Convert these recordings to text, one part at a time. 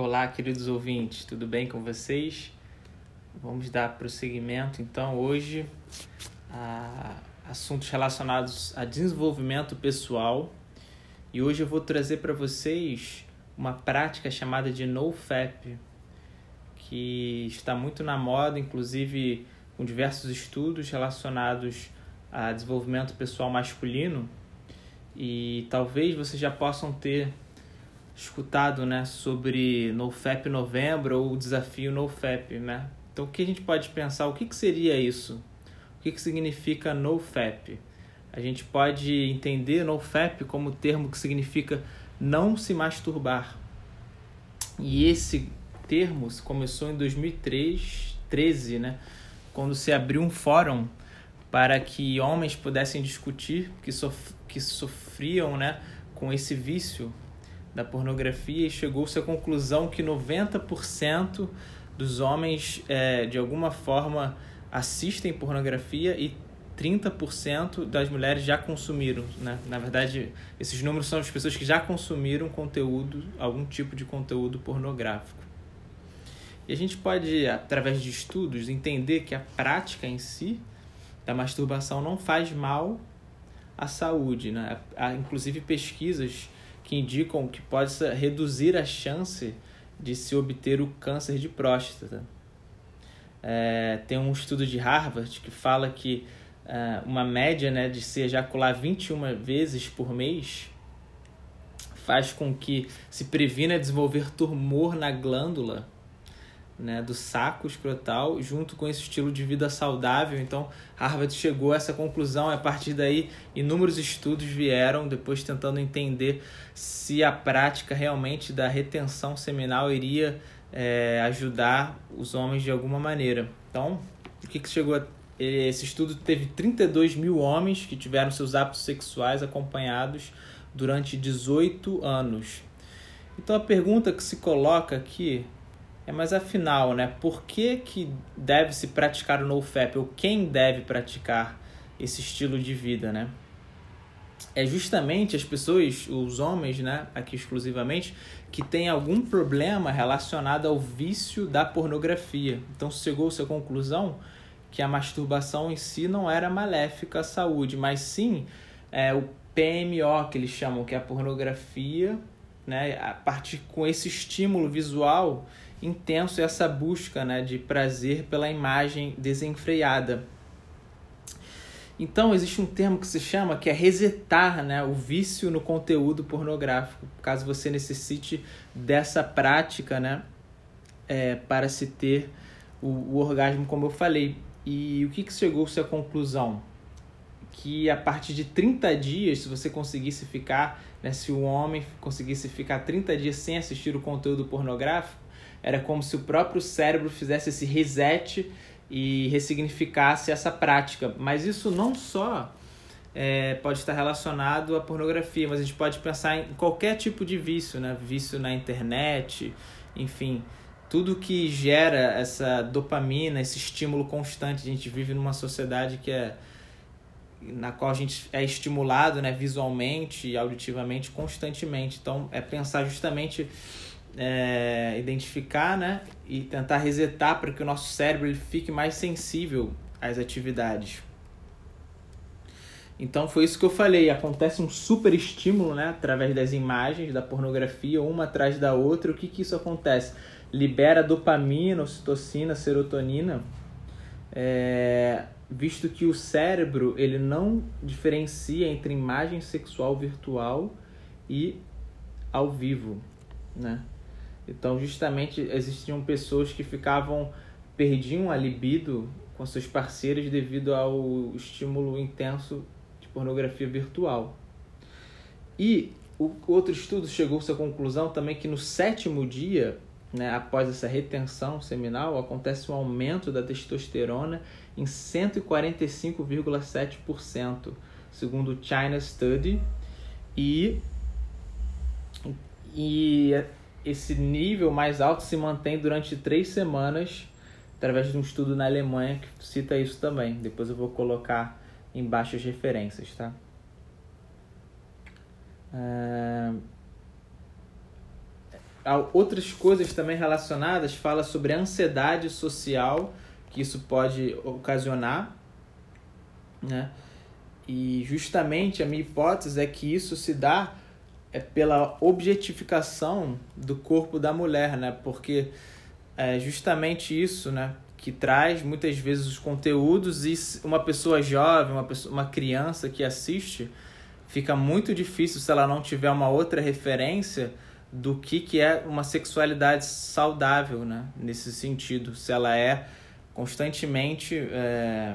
Olá, queridos ouvintes, tudo bem com vocês? Vamos dar prosseguimento então hoje a assuntos relacionados a desenvolvimento pessoal e hoje eu vou trazer para vocês uma prática chamada de NoFap, que está muito na moda, inclusive com diversos estudos relacionados a desenvolvimento pessoal masculino e talvez vocês já possam ter escutado né, sobre NoFap Novembro ou o desafio NoFap. Né? Então, o que a gente pode pensar? O que, que seria isso? O que, que significa NoFap? A gente pode entender NoFap como termo que significa não se masturbar. E esse termo começou em 2013, né? quando se abriu um fórum para que homens pudessem discutir que, sof que sofriam né, com esse vício da pornografia e chegou-se à conclusão que 90% dos homens, é, de alguma forma, assistem pornografia e 30% das mulheres já consumiram. Né? Na verdade, esses números são as pessoas que já consumiram conteúdo, algum tipo de conteúdo pornográfico. E a gente pode, através de estudos, entender que a prática em si da masturbação não faz mal à saúde. Né? Há, inclusive, pesquisas que indicam que pode reduzir a chance de se obter o câncer de próstata. É, tem um estudo de Harvard que fala que é, uma média né, de se ejacular 21 vezes por mês faz com que se previna desenvolver tumor na glândula né, do saco escrotal, junto com esse estilo de vida saudável. Então, Harvard chegou a essa conclusão. A partir daí, inúmeros estudos vieram, depois tentando entender se a prática realmente da retenção seminal iria é, ajudar os homens de alguma maneira. Então, o que, que chegou a esse estudo teve 32 mil homens que tiveram seus hábitos sexuais acompanhados durante 18 anos. Então a pergunta que se coloca aqui é, mas afinal, né, por que, que deve se praticar o NoFap ou quem deve praticar esse estilo de vida, né? É justamente as pessoas, os homens, né, aqui exclusivamente, que têm algum problema relacionado ao vício da pornografia. Então chegou-se à conclusão que a masturbação em si não era maléfica à saúde, mas sim é, o PMO que eles chamam, que é a pornografia, né, a partir com esse estímulo visual intenso essa busca né, de prazer pela imagem desenfreada. Então, existe um termo que se chama que é resetar né, o vício no conteúdo pornográfico, caso você necessite dessa prática né, é, para se ter o, o, orgasmo, como eu falei. E o que, que chegou-se à conclusão? Que a partir de 30 dias, se você conseguisse ficar, né, se o homem conseguisse ficar 30 dias sem assistir o conteúdo pornográfico, era como se o próprio cérebro fizesse esse reset e ressignificasse essa prática. Mas isso não só é, pode estar relacionado à pornografia, mas a gente pode pensar em qualquer tipo de vício, né? Vício na internet, enfim, tudo que gera essa dopamina, esse estímulo constante. A gente vive numa sociedade que é na qual a gente é estimulado, né, visualmente e auditivamente constantemente. Então, é pensar justamente é, identificar né, e tentar resetar para que o nosso cérebro ele fique mais sensível às atividades. Então foi isso que eu falei, acontece um super estímulo, né, através das imagens da pornografia, uma atrás da outra. O que que isso acontece? Libera dopamina, ocitocina, serotonina, é, visto que o cérebro ele não diferencia entre imagem sexual virtual e ao vivo, né? Então, justamente, existiam pessoas que ficavam, perdiam a libido com seus parceiros devido ao estímulo intenso de pornografia virtual. E o outro estudo chegou-se à conclusão também que no sétimo dia, né, após essa retenção seminal, acontece um aumento da testosterona em 145,7%, segundo o China Study. E, e esse nível mais alto se mantém durante três semanas através de um estudo na Alemanha que cita isso também. Depois eu vou colocar embaixo as referências, tá? outras coisas também relacionadas, fala sobre a ansiedade social que isso pode ocasionar, né? E justamente a minha hipótese é que isso se dá é pela objetificação do corpo da mulher, né? Porque é justamente isso, né? Que traz muitas vezes os conteúdos e uma pessoa jovem, uma, pessoa, uma criança que assiste, fica muito difícil se ela não tiver uma outra referência do que, que é uma sexualidade saudável, né? Nesse sentido, se ela é constantemente é,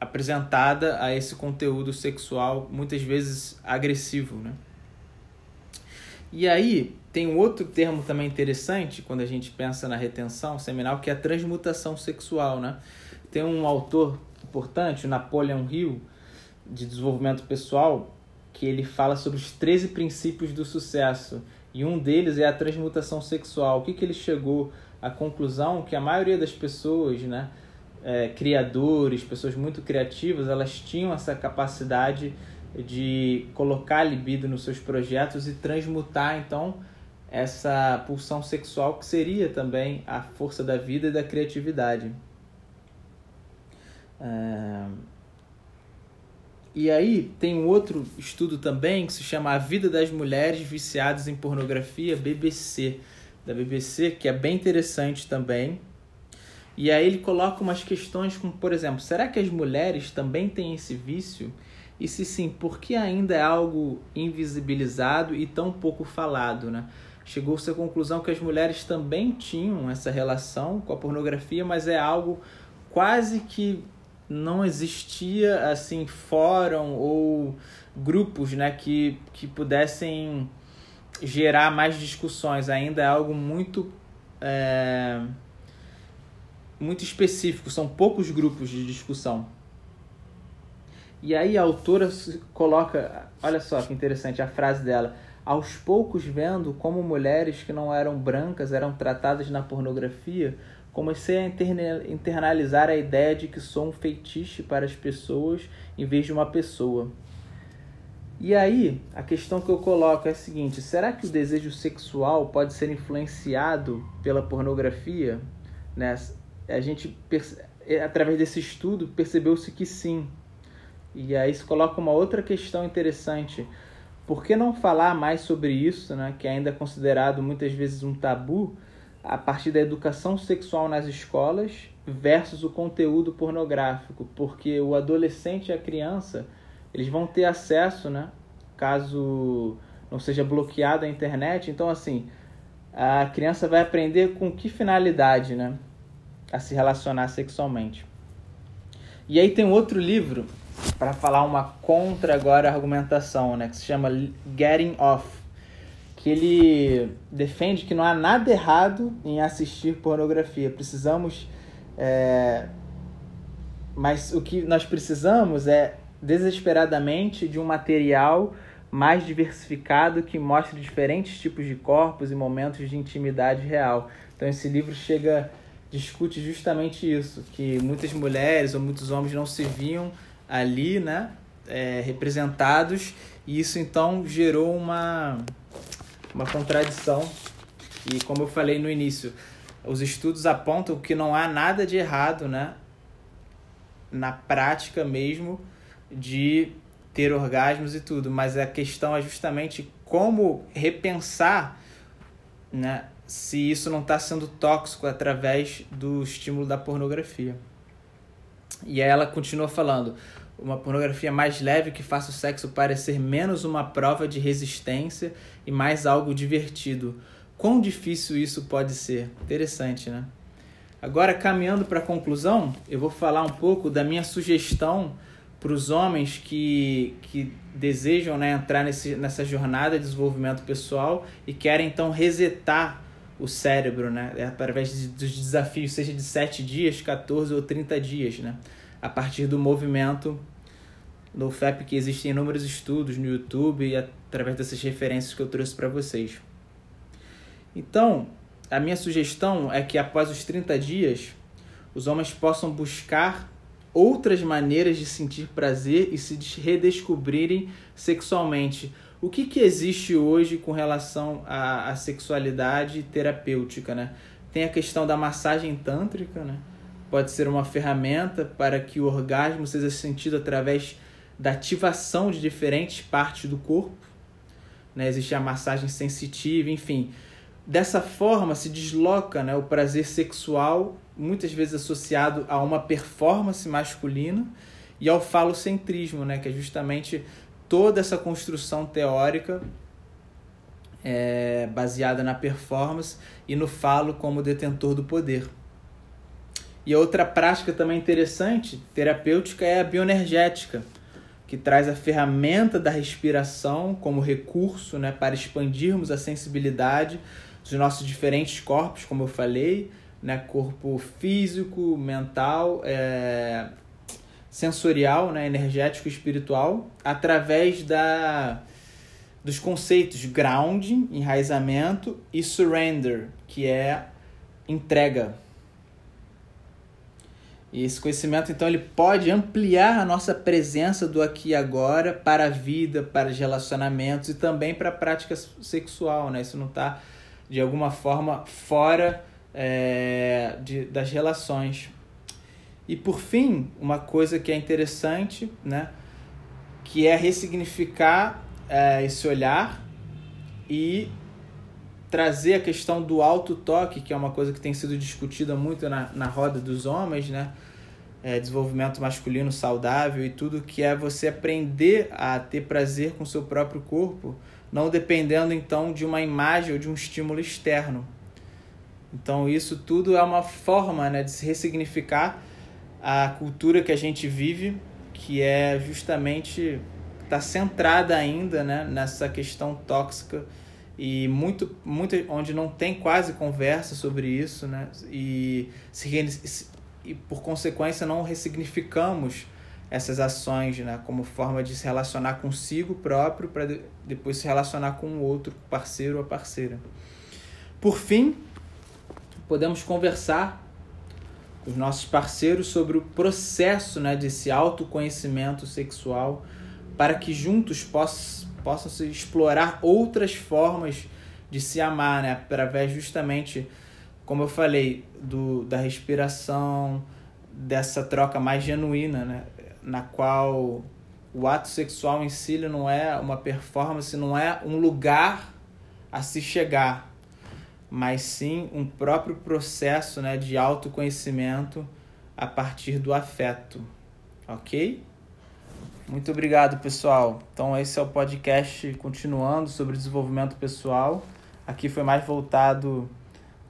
apresentada a esse conteúdo sexual, muitas vezes agressivo, né? E aí, tem um outro termo também interessante quando a gente pensa na retenção seminal, que é a transmutação sexual, né? Tem um autor importante, o Napoleon Hill, de desenvolvimento pessoal, que ele fala sobre os 13 princípios do sucesso. E um deles é a transmutação sexual. O que, que ele chegou à conclusão? Que a maioria das pessoas, né, é, criadores, pessoas muito criativas, elas tinham essa capacidade de colocar libido nos seus projetos e transmutar, então, essa pulsão sexual que seria também a força da vida e da criatividade. É... E aí tem um outro estudo também que se chama A Vida das Mulheres Viciadas em Pornografia, BBC, da BBC, que é bem interessante também. E aí ele coloca umas questões como, por exemplo, será que as mulheres também têm esse vício? E se sim, por que ainda é algo invisibilizado e tão pouco falado, né? chegou-se à conclusão que as mulheres também tinham essa relação com a pornografia, mas é algo quase que não existia assim fórum ou grupos né, que, que pudessem gerar mais discussões. Ainda é algo muito é, muito específico, são poucos grupos de discussão. E aí a autora coloca, olha só que interessante a frase dela aos poucos vendo como mulheres que não eram brancas eram tratadas na pornografia, comecei a internalizar a ideia de que sou um feitiço para as pessoas em vez de uma pessoa. E aí, a questão que eu coloco é a seguinte: será que o desejo sexual pode ser influenciado pela pornografia? Né? A gente, através desse estudo, percebeu-se que sim. E aí se coloca uma outra questão interessante por que não falar mais sobre isso, né, que ainda é considerado muitas vezes um tabu, a partir da educação sexual nas escolas versus o conteúdo pornográfico? Porque o adolescente e a criança, eles vão ter acesso, né, caso não seja bloqueado a internet. Então, assim, a criança vai aprender com que finalidade, né, a se relacionar sexualmente. E aí tem outro livro para falar uma contra agora argumentação, né, que se chama Getting Off, que ele defende que não há nada errado em assistir pornografia. Precisamos, é... mas o que nós precisamos é desesperadamente de um material mais diversificado que mostre diferentes tipos de corpos e momentos de intimidade real. Então esse livro chega discute justamente isso, que muitas mulheres ou muitos homens não se viam ali, né, é, representados, e isso então gerou uma, uma contradição. E como eu falei no início, os estudos apontam que não há nada de errado, né, na prática mesmo, de ter orgasmos e tudo, mas a questão é justamente como repensar, né, se isso não está sendo tóxico através do estímulo da pornografia. E aí ela continua falando: uma pornografia mais leve que faça o sexo parecer menos uma prova de resistência e mais algo divertido. Quão difícil isso pode ser? Interessante, né? Agora, caminhando para a conclusão, eu vou falar um pouco da minha sugestão para os homens que, que desejam né, entrar nesse, nessa jornada de desenvolvimento pessoal e querem então resetar o cérebro, né? Através de, dos desafios, seja de 7 dias, 14 ou 30 dias, né? A partir do movimento no FAP que existem inúmeros estudos no YouTube e através dessas referências que eu trouxe para vocês. Então, a minha sugestão é que após os 30 dias, os homens possam buscar outras maneiras de sentir prazer e se redescobrirem sexualmente. O que, que existe hoje com relação à, à sexualidade terapêutica, né? Tem a questão da massagem tântrica, né? Pode ser uma ferramenta para que o orgasmo seja sentido através da ativação de diferentes partes do corpo. Né? Existe a massagem sensitiva, enfim. Dessa forma se desloca né, o prazer sexual, muitas vezes associado a uma performance masculina, e ao falocentrismo, né, que é justamente toda essa construção teórica é, baseada na performance e no falo como detentor do poder. E outra prática também interessante, terapêutica, é a bioenergética, que traz a ferramenta da respiração como recurso né, para expandirmos a sensibilidade dos nossos diferentes corpos, como eu falei, né, corpo físico, mental, é, sensorial, né, energético e espiritual, através da, dos conceitos grounding, enraizamento, e surrender, que é entrega. E esse conhecimento, então, ele pode ampliar a nossa presença do aqui e agora para a vida, para os relacionamentos e também para a prática sexual, né? Isso não está, de alguma forma, fora é, de, das relações. E por fim, uma coisa que é interessante, né, que é ressignificar é, esse olhar e trazer a questão do alto toque, que é uma coisa que tem sido discutida muito na, na roda dos homens, né? É, desenvolvimento masculino saudável e tudo, que é você aprender a ter prazer com seu próprio corpo, não dependendo então de uma imagem ou de um estímulo externo. Então isso tudo é uma forma né, de se ressignificar a cultura que a gente vive, que é justamente está centrada ainda né, nessa questão tóxica e muito, muito onde não tem quase conversa sobre isso, né? E, se, e por consequência não ressignificamos essas ações, né, como forma de se relacionar consigo próprio para de, depois se relacionar com o outro parceiro ou parceira. Por fim, podemos conversar os nossos parceiros sobre o processo né, desse autoconhecimento sexual para que juntos poss possam se explorar outras formas de se amar, né, através justamente, como eu falei, do, da respiração, dessa troca mais genuína, né, na qual o ato sexual em si não é uma performance, não é um lugar a se chegar, mas sim um próprio processo né, de autoconhecimento a partir do afeto. Ok? Muito obrigado, pessoal. Então, esse é o podcast continuando sobre desenvolvimento pessoal. Aqui foi mais voltado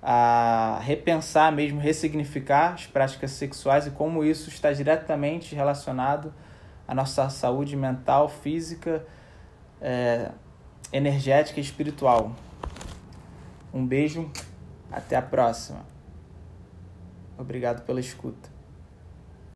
a repensar mesmo, ressignificar as práticas sexuais e como isso está diretamente relacionado à nossa saúde mental, física, é, energética e espiritual. Um beijo, até a próxima. Obrigado pela escuta.